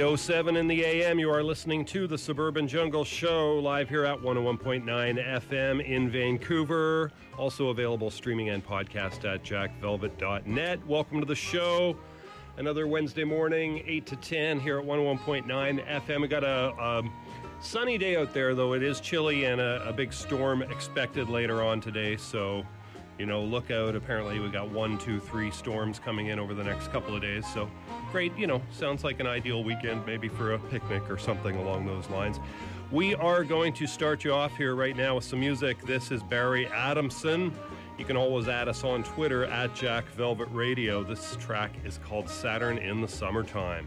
807 in the AM, you are listening to the Suburban Jungle Show live here at 101.9 FM in Vancouver. Also available streaming and podcast at jackvelvet.net. Welcome to the show. Another Wednesday morning, 8 to 10 here at 101.9 FM. We got a, a sunny day out there, though it is chilly and a, a big storm expected later on today. So, you know, look out. Apparently, we got one, two, three storms coming in over the next couple of days. So, great, you know, sounds like an ideal weekend maybe for a picnic or something along those lines. We are going to start you off here right now with some music. This is Barry Adamson. You can always add us on Twitter at Jack Velvet Radio. This track is called Saturn in the Summertime.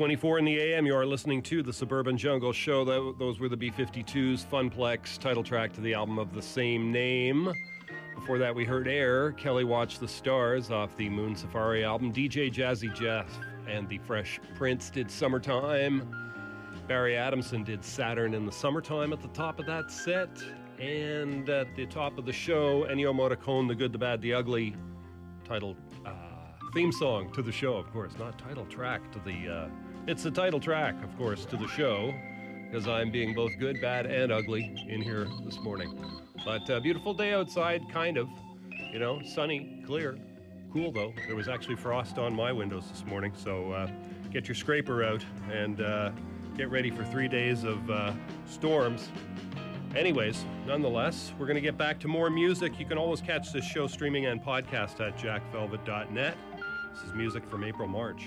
824 in the AM, you are listening to the Suburban Jungle Show. Tho- Those were the B 52s, Funplex, title track to the album of the same name. Before that, we heard Air, Kelly Watch the Stars off the Moon Safari album. DJ Jazzy Jeff and the Fresh Prince did Summertime. Barry Adamson did Saturn in the Summertime at the top of that set. And at the top of the show, Ennio Morricone, The Good, the Bad, the Ugly, title uh, theme song to the show, of course, not title track to the. Uh, it's the title track, of course, to the show, because I'm being both good, bad, and ugly in here this morning. But uh, beautiful day outside, kind of. You know, sunny, clear, cool though. There was actually frost on my windows this morning, so uh, get your scraper out and uh, get ready for three days of uh, storms. Anyways, nonetheless, we're going to get back to more music. You can always catch this show streaming and podcast at jackvelvet.net. This is music from April March.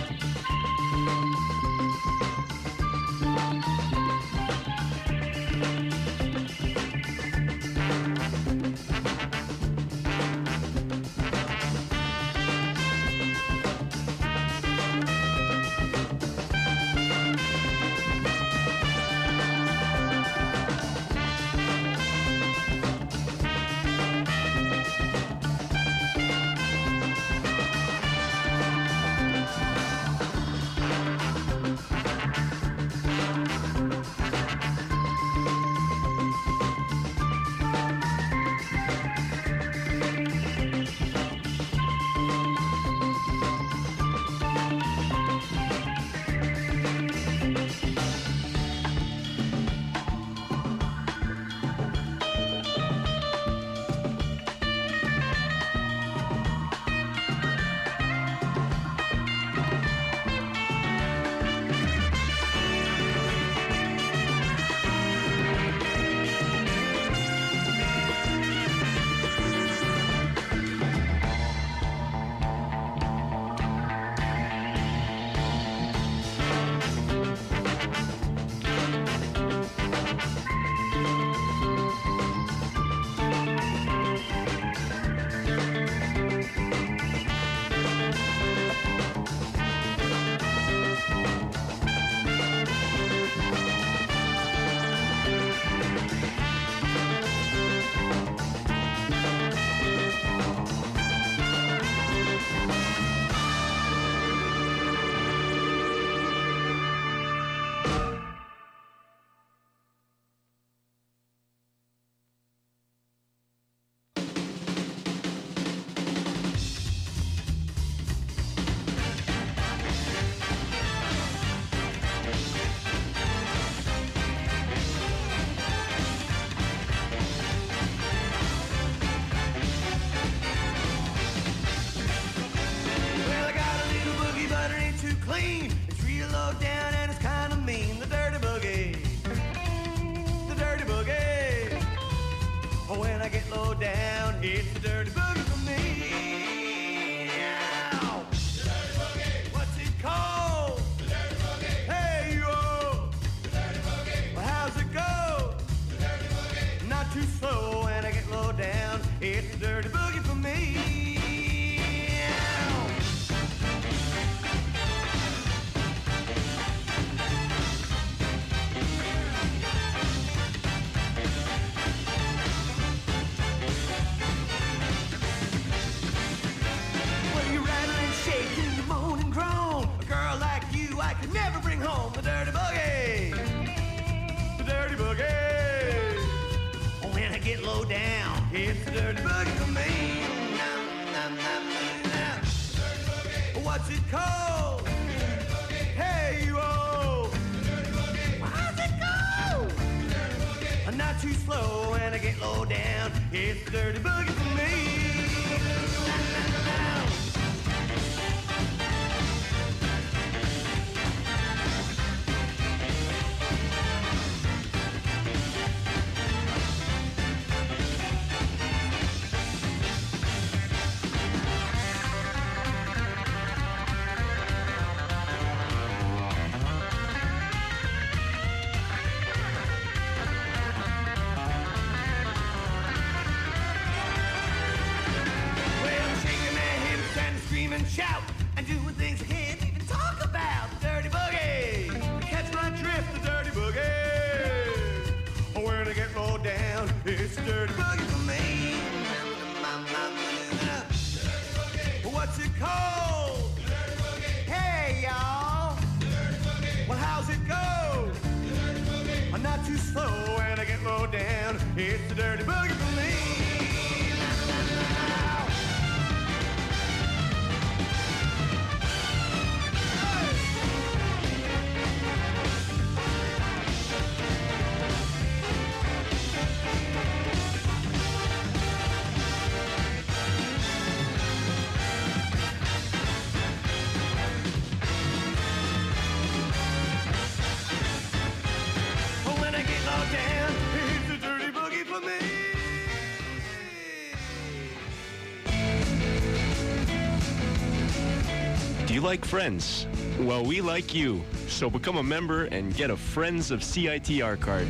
like friends? Well, we like you. So become a member and get a Friends of CITR card.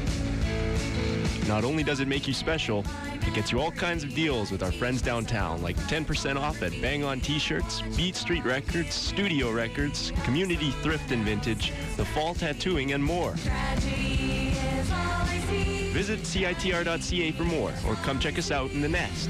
Not only does it make you special, it gets you all kinds of deals with our friends downtown, like 10% off at Bang On T-shirts, Beat Street Records, Studio Records, Community Thrift and Vintage, The Fall Tattooing, and more. Visit CITR.ca for more, or come check us out in the Nest.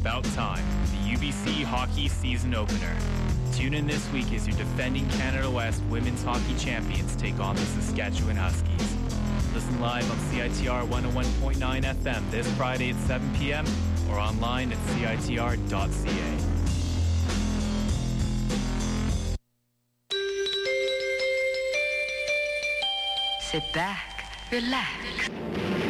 About time. The UBC hockey season opener. Tune in this week as your defending Canada West women's hockey champions take on the Saskatchewan Huskies. Listen live on CITR 101.9 FM this Friday at 7 p.m. or online at CITR.ca. Sit back, relax.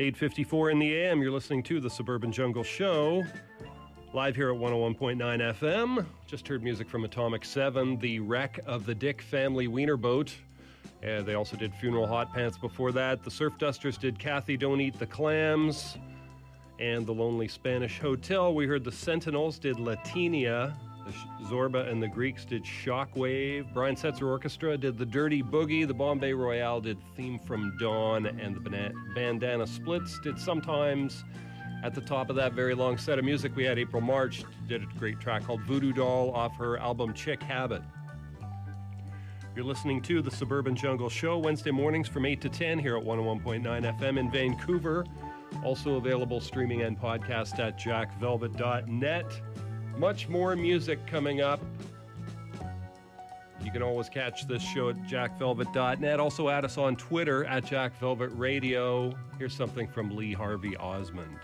854 in the AM, you're listening to the Suburban Jungle Show. Live here at 101.9 FM. Just heard music from Atomic 7, the wreck of the Dick family wiener boat. They also did Funeral Hot Pants before that. The Surf Dusters did Kathy Don't Eat the Clams. And the Lonely Spanish Hotel. We heard the Sentinels did Latinia. The Zorba and the Greeks did Shockwave. Brian Setzer Orchestra did The Dirty Boogie. The Bombay Royale did Theme from Dawn. And the Bandana Splits did Sometimes. At the top of that very long set of music, we had April March did a great track called Voodoo Doll off her album Chick Habit. You're listening to the Suburban Jungle Show Wednesday mornings from 8 to 10 here at 101.9 FM in Vancouver. Also available streaming and podcast at jackvelvet.net. Much more music coming up. You can always catch this show at jackvelvet.net. Also add us on Twitter at jackvelvetradio. Here's something from Lee Harvey Osmond.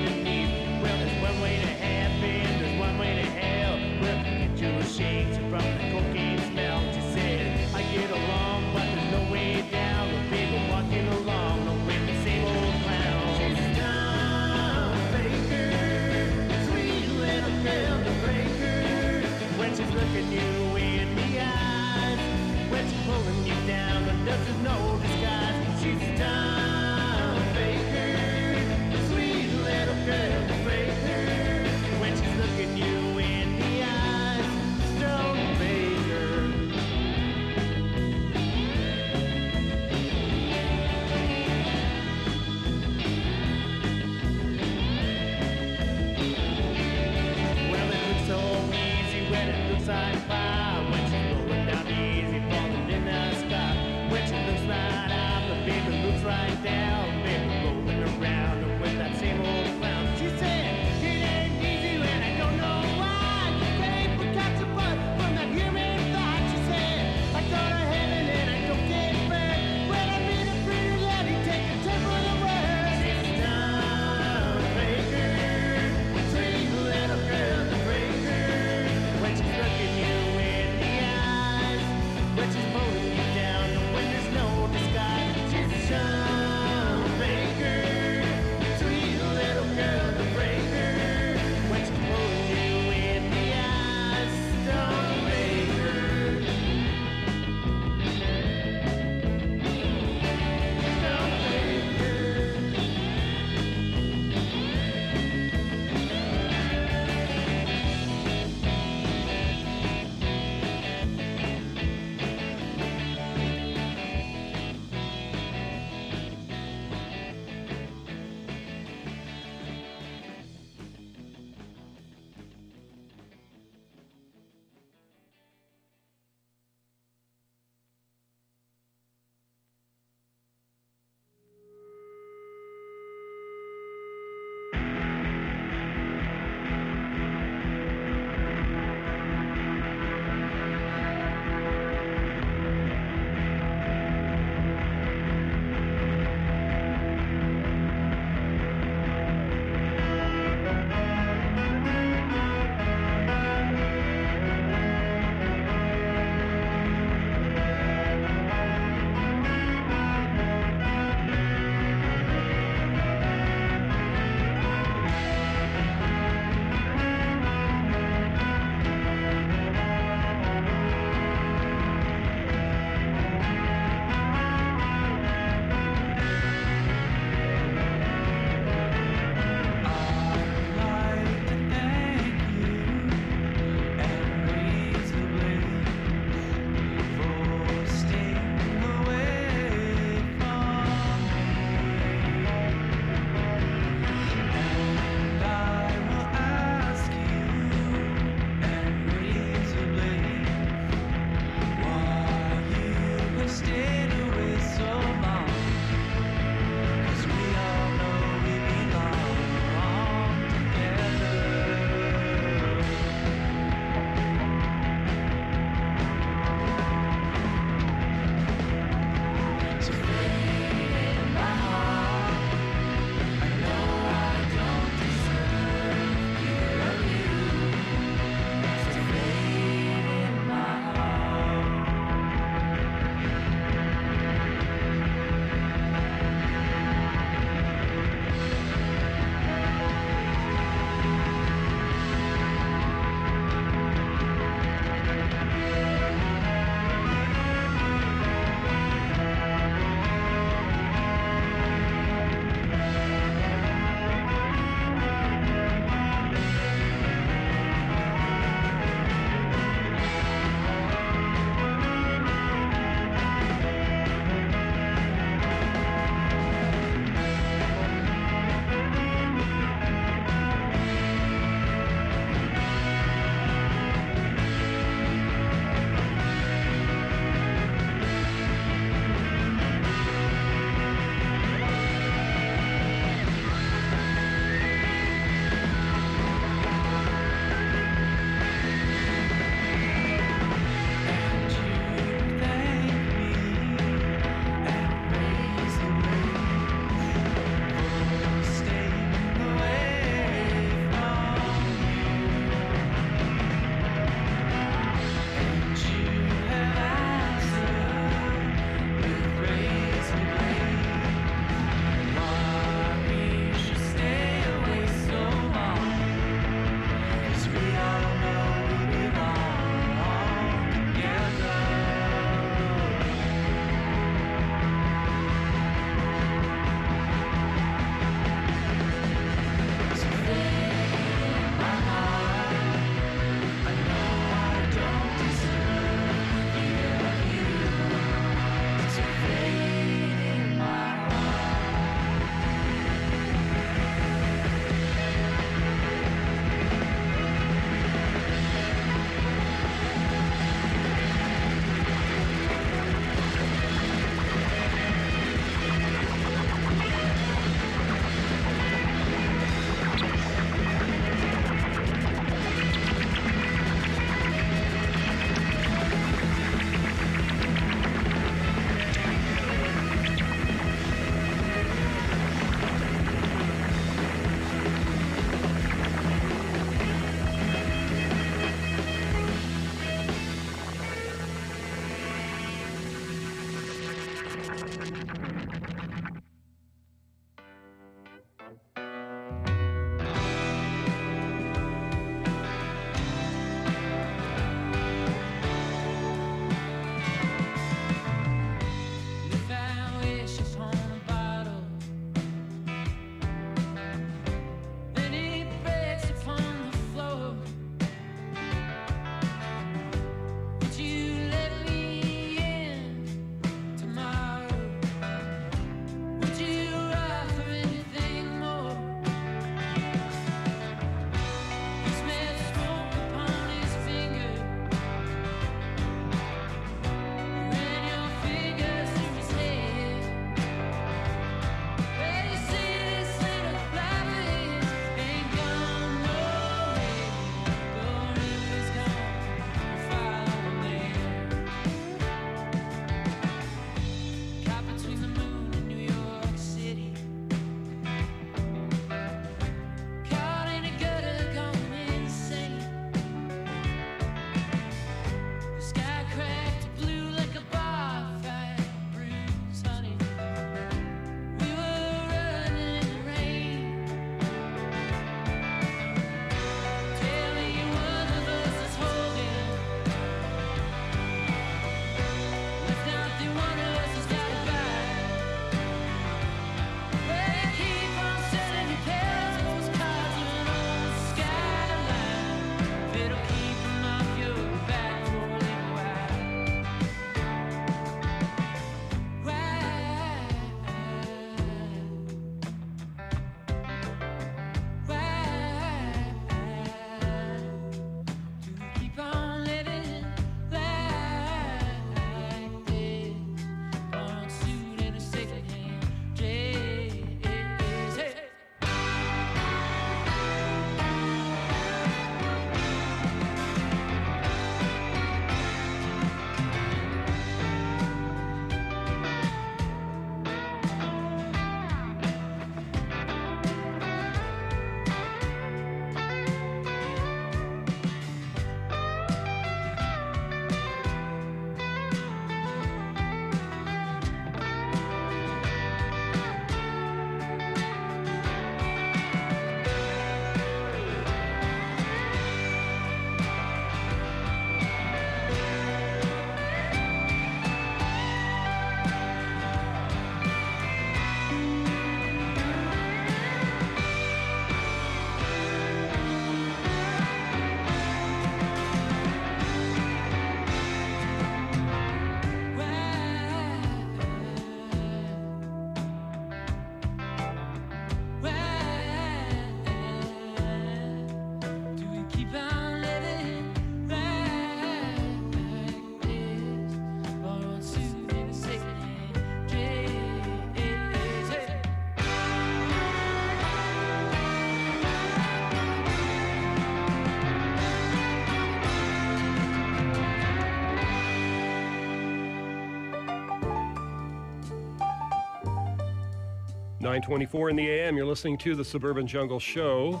924 in the AM, you're listening to the Suburban Jungle Show.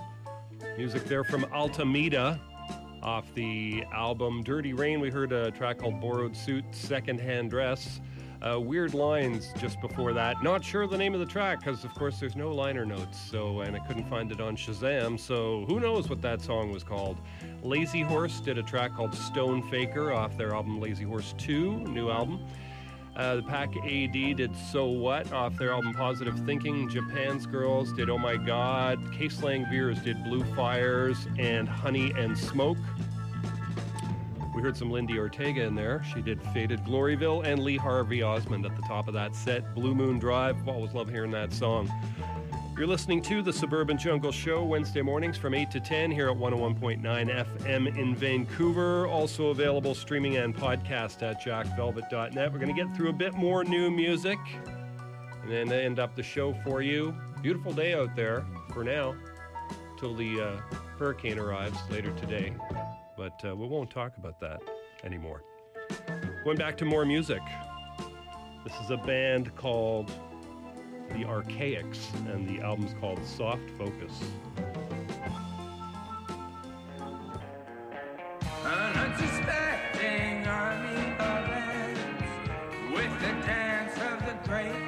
Music there from Altameda off the album Dirty Rain. We heard a track called Borrowed Suit, Secondhand Dress. Uh, weird lines just before that. Not sure the name of the track because, of course, there's no liner notes. So, and I couldn't find it on Shazam. So, who knows what that song was called? Lazy Horse did a track called Stone Faker off their album Lazy Horse 2, new album. Uh, the Pack AD did So What off their album Positive Thinking. Japan's Girls did Oh My God. Case Lang Veirs did Blue Fires and Honey and Smoke. We heard some Lindi Ortega in there. She did Faded Gloryville and Lee Harvey Osmond at the top of that set. Blue Moon Drive. Always love hearing that song. You're listening to the Suburban Jungle Show Wednesday mornings from 8 to 10 here at 101.9 FM in Vancouver. Also available streaming and podcast at jackvelvet.net. We're going to get through a bit more new music and then end up the show for you. Beautiful day out there for now till the uh, hurricane arrives later today. But uh, we won't talk about that anymore. Going back to more music. This is a band called The Archaics, and the album's called Soft Focus. An unsuspecting army of ants with the dance of the great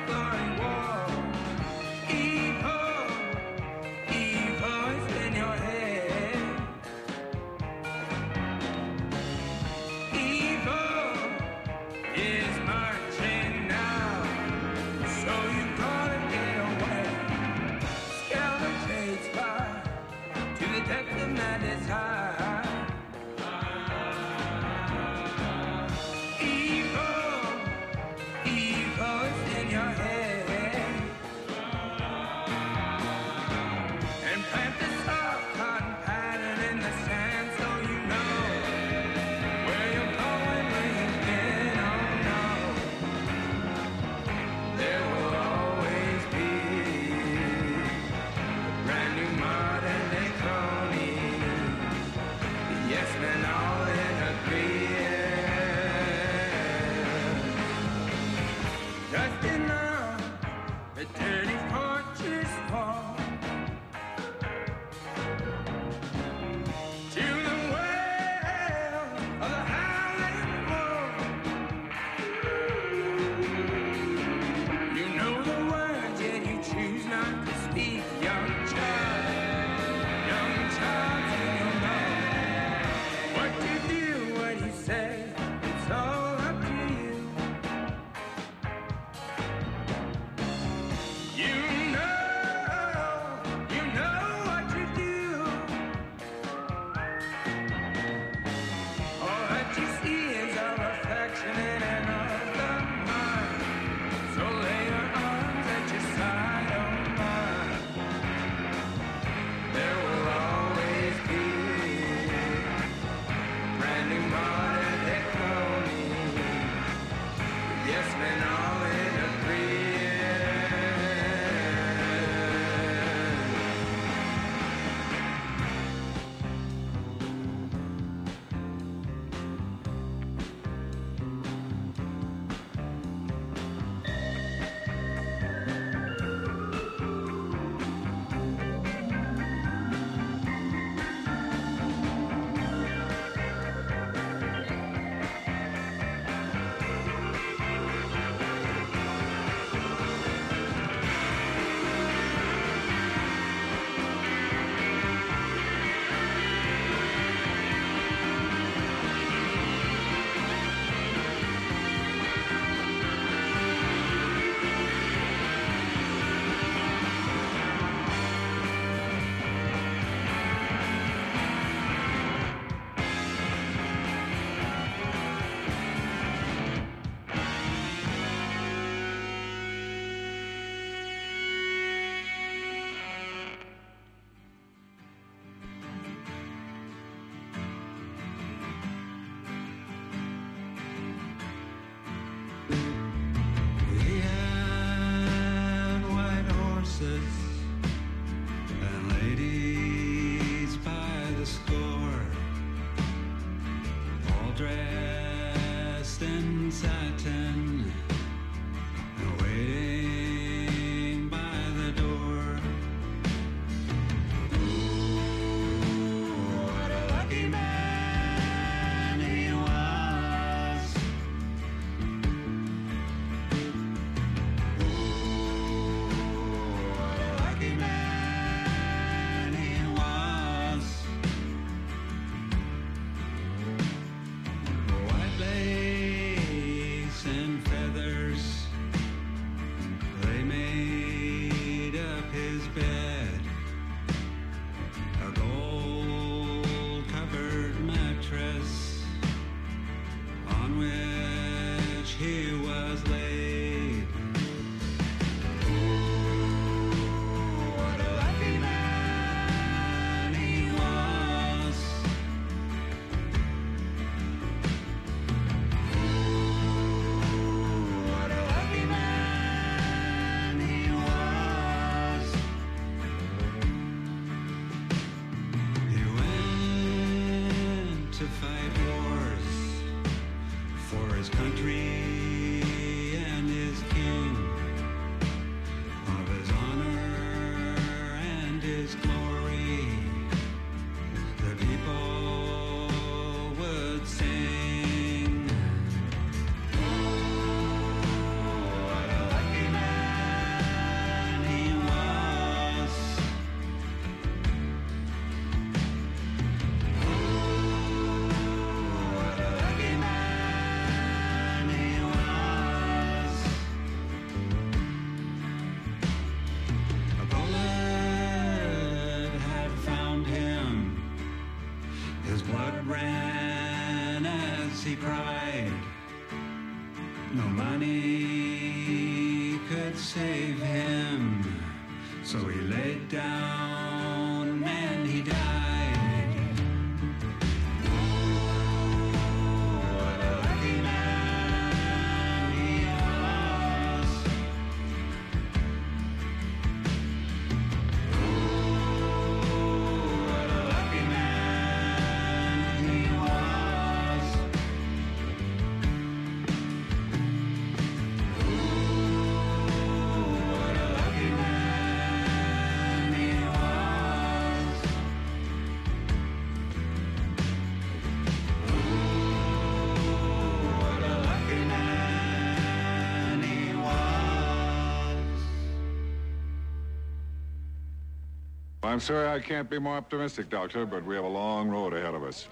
I'm sorry I can't be more optimistic, Doctor, but we have a long road ahead of us.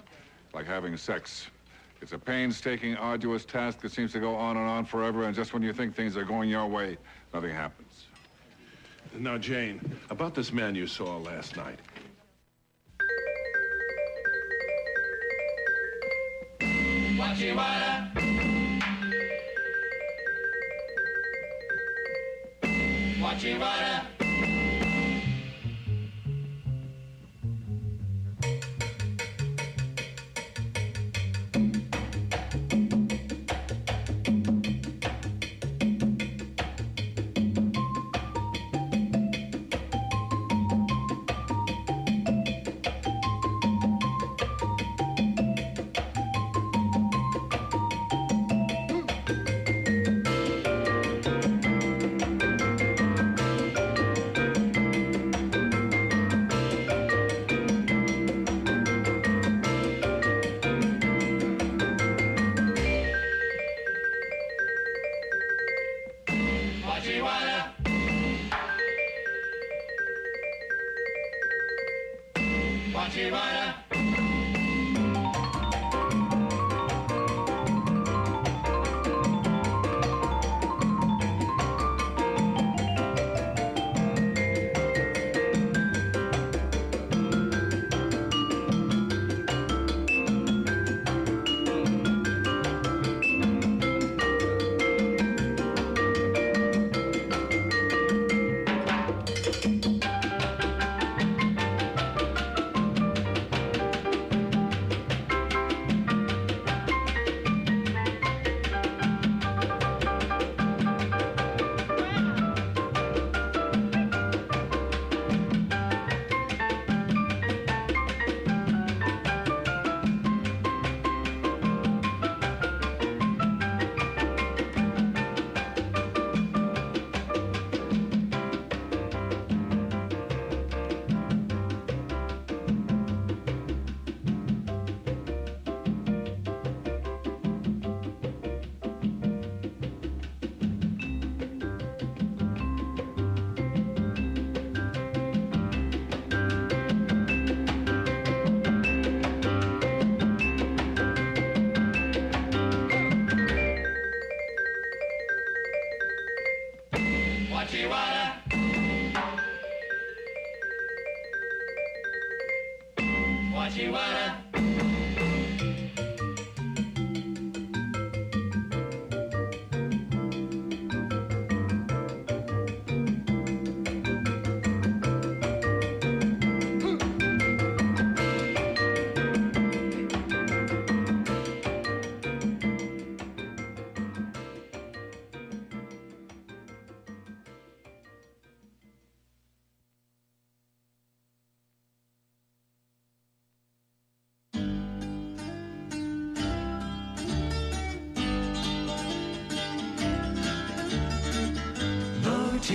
Like having sex. It's a painstaking, arduous task that seems to go on and on forever, and just when you think things are going your way, nothing happens. Now, Jane, about this man you saw last night. Wachiwara. Wachiwara. Wachiwara.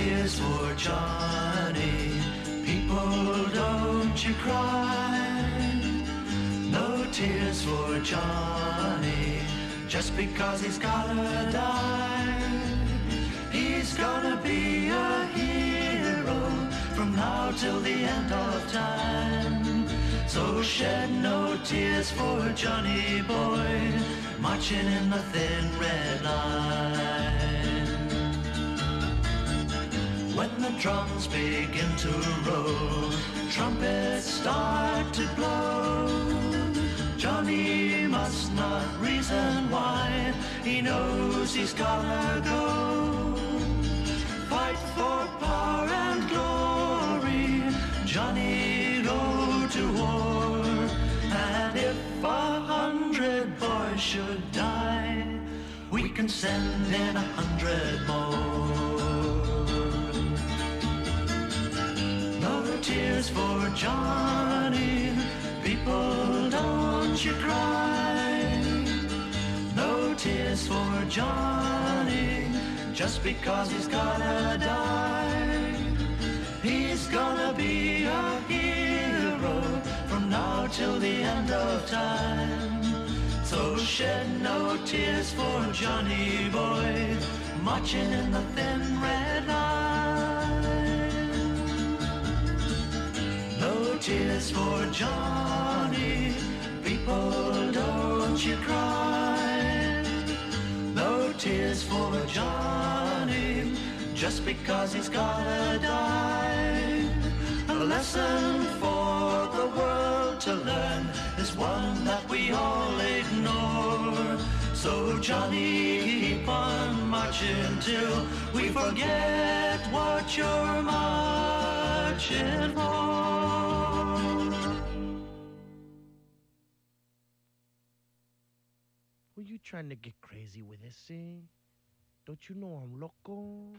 Tears for Johnny. People, don't you cry. No tears for Johnny. Just because he's gotta die. He's gonna be a hero from now till the end of time. So shed no tears for Johnny boy, marching in the thin red line. When the drums begin to roll, trumpets start to blow. Johnny must not reason why, he knows he's gotta go. Fight for power and glory, Johnny go to war. And if a hundred boys should die, we can send in a hundred more. is for Johnny. People, don't you cry. No tears for Johnny, just because he's gonna die. He's gonna be a hero from now till the end of time. So shed no tears for Johnny boy, marching in the thin red line. tears for Johnny. People, don't you cry. No tears for Johnny, just because he's gotta die. A lesson for the world to learn is one that we all ignore. So Johnny, keep on marching till we forget what you're mine searching for. Were you trying to get crazy with this, eh? Don't you know I'm loco?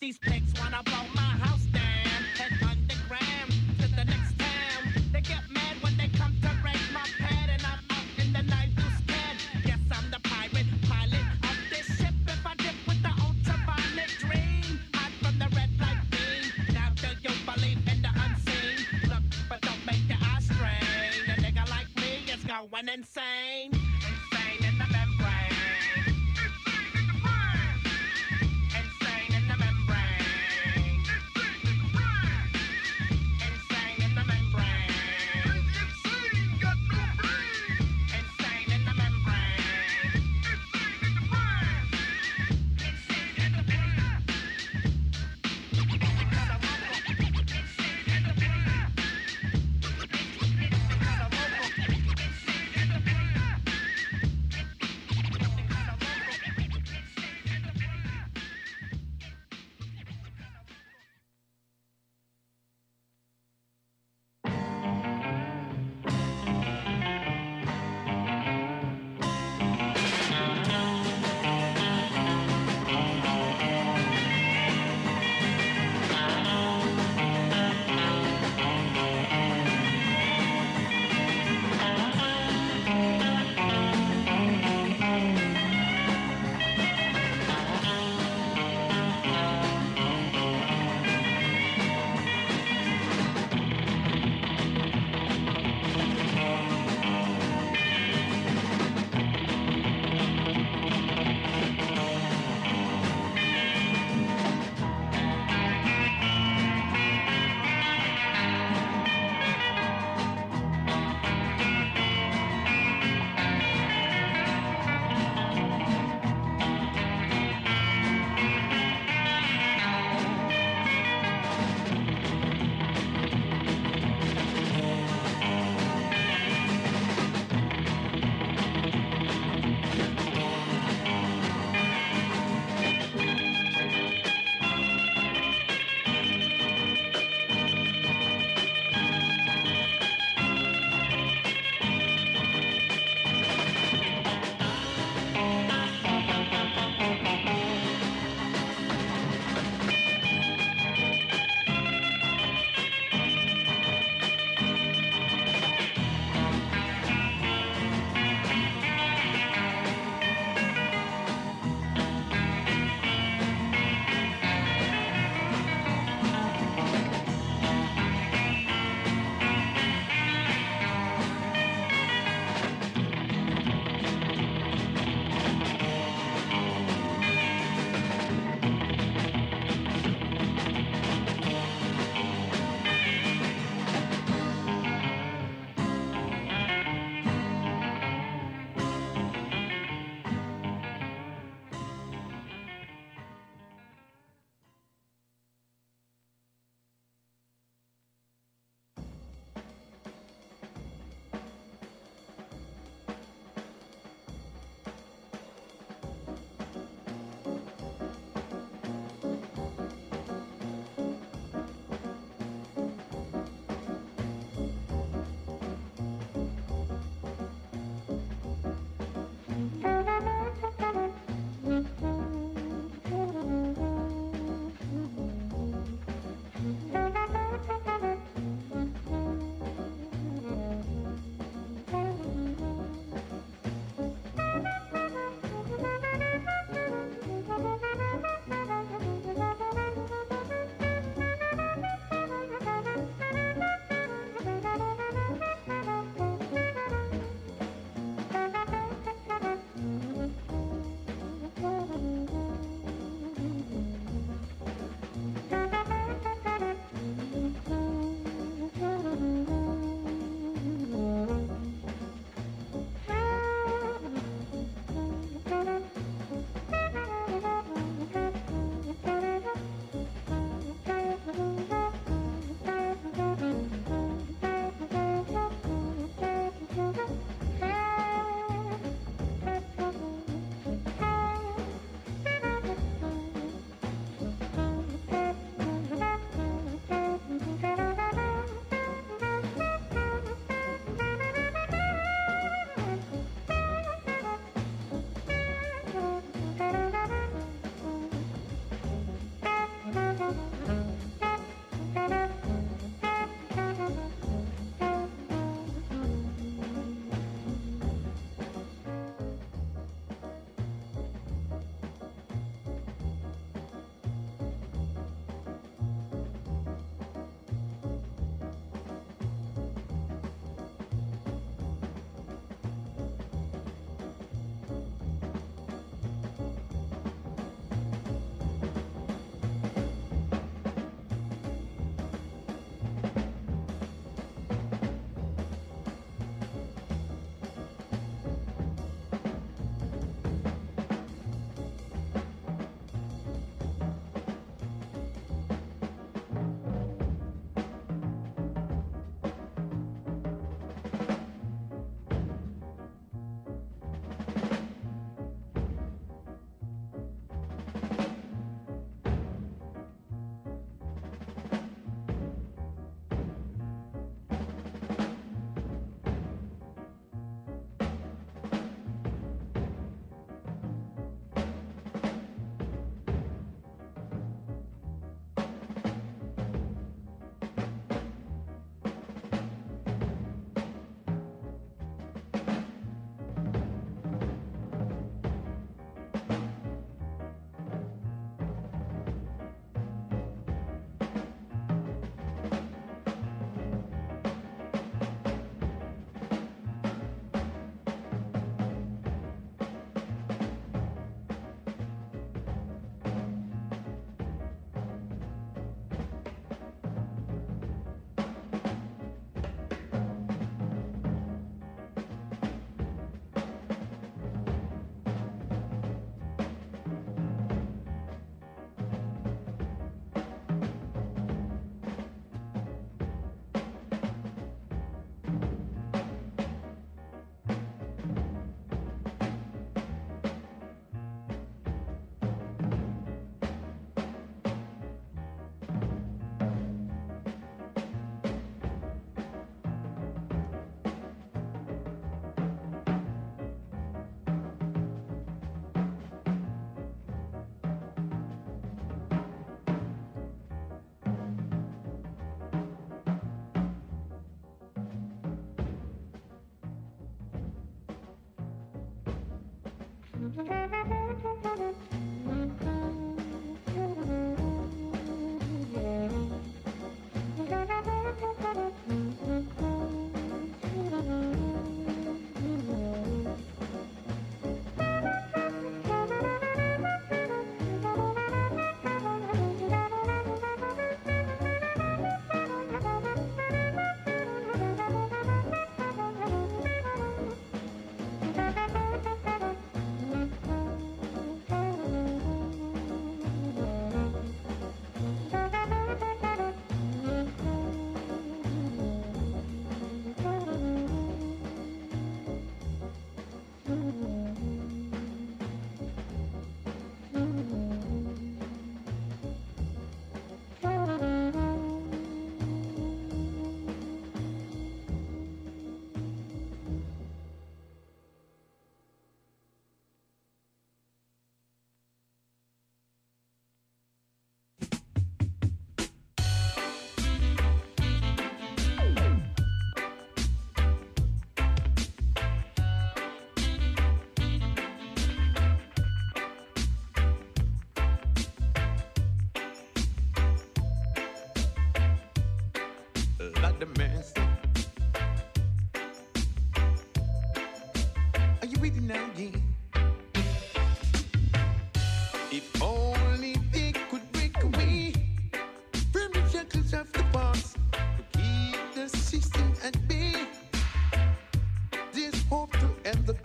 these pics.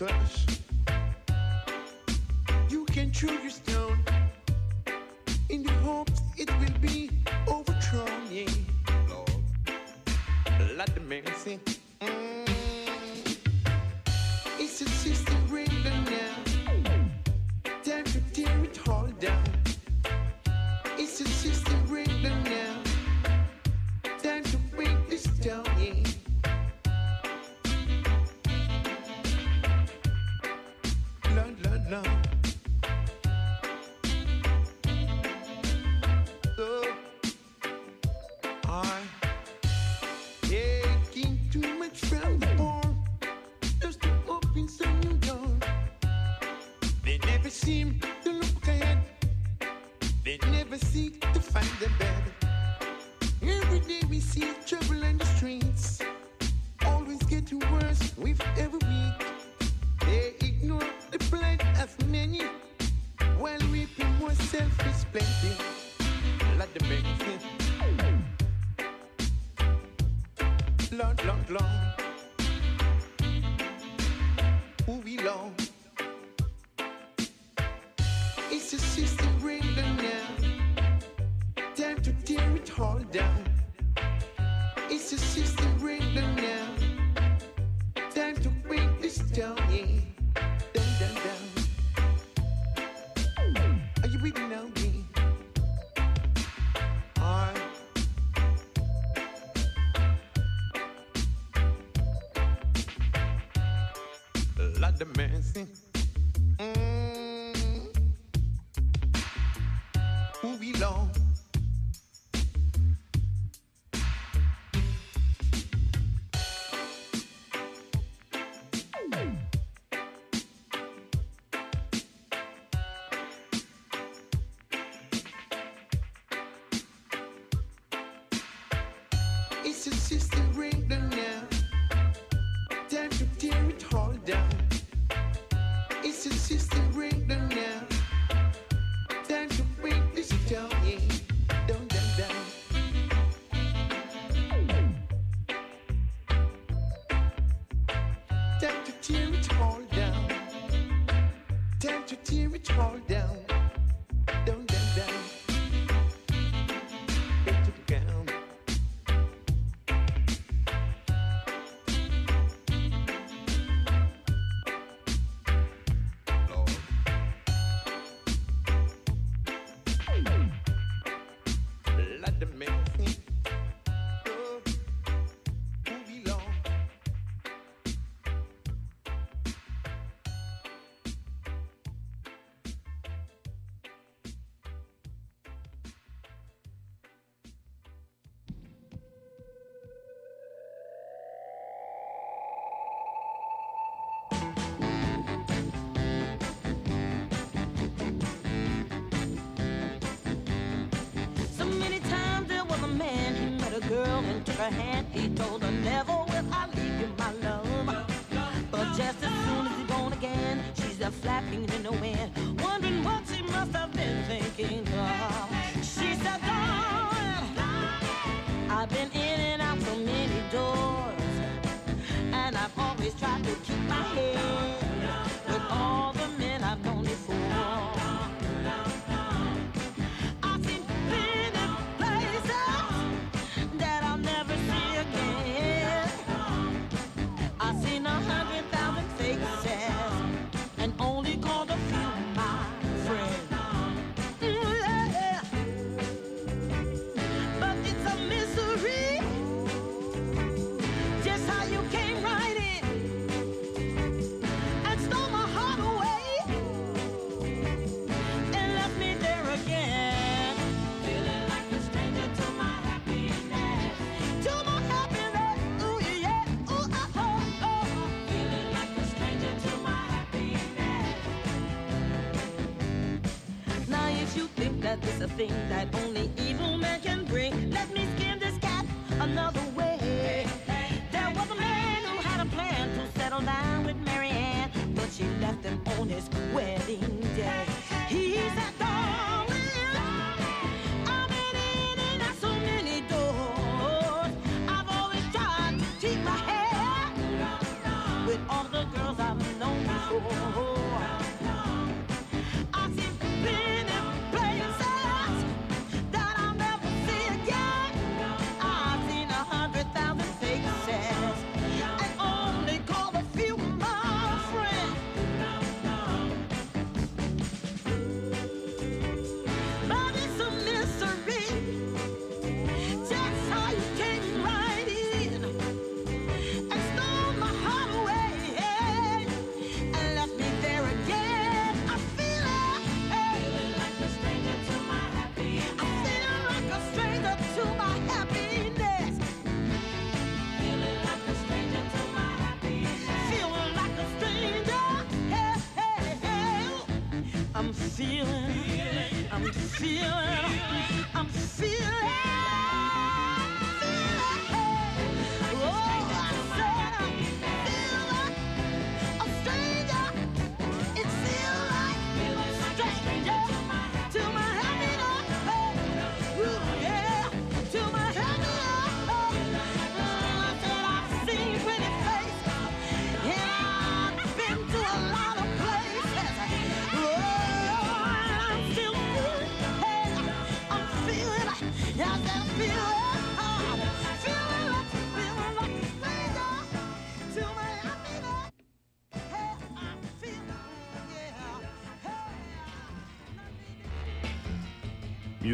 touch. It's a system breakdown now. Time to tear it all down. It's a system breakdown.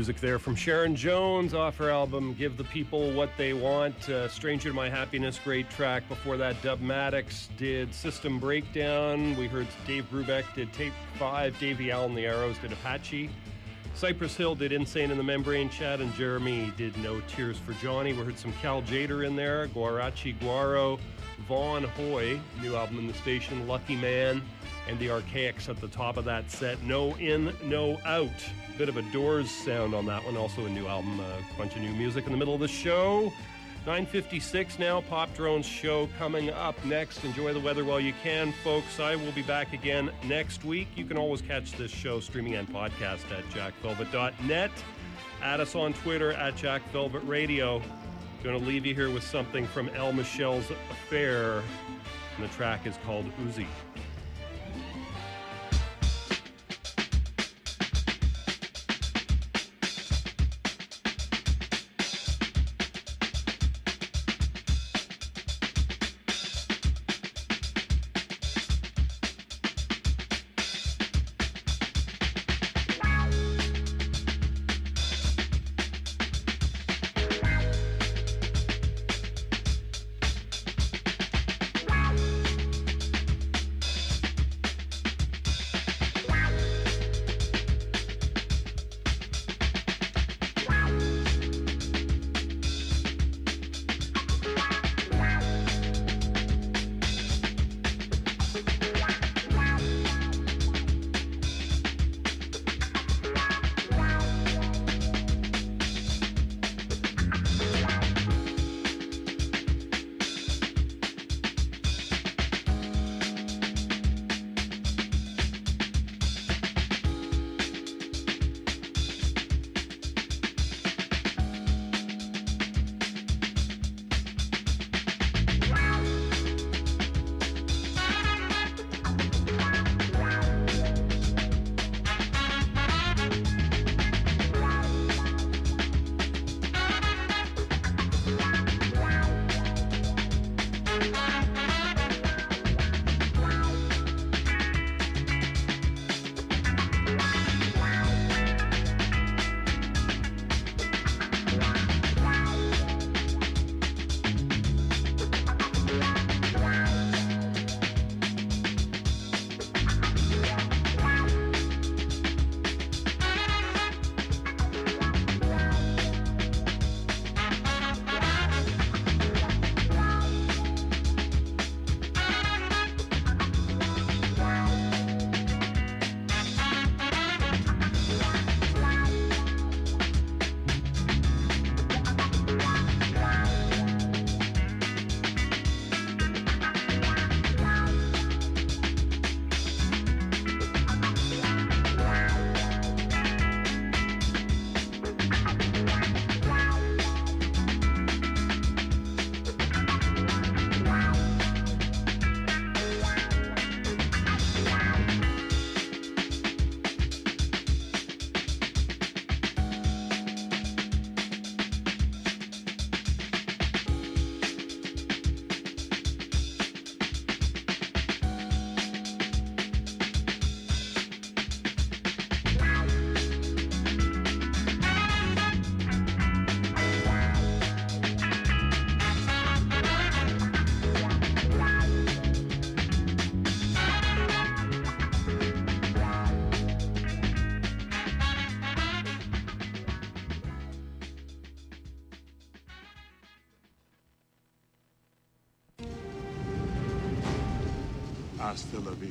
Music there from Sharon Jones off her album Give the People What They Want. Uh, Stranger to My Happiness, great track. Before that, Dub Maddox did System Breakdown. We heard Dave Brubeck did Take 5. Davie Allan the Arrows did Apache. Cypress Hill did Insane in the Membrane Chad and Jeremy did No Tears for Johnny. We heard some Cal Tjader in there, Guarachi Guaro, Vaughn Hoy, new album in the station, Lucky Man, and the Archaics at the top of that set. No in, no out. Bit of a Doors sound on that one. Also a new album, a bunch of new music in the middle of the show. 956 now, Pop Drone's show coming up next. Enjoy the weather while you can, folks. I will be back again next week. You can always catch this show streaming and podcast at jackvelvet.net. Add us on Twitter at jackvelvetradio. Going to leave you here with something from El Michels Affair, and the track is called Uzi.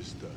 Vista,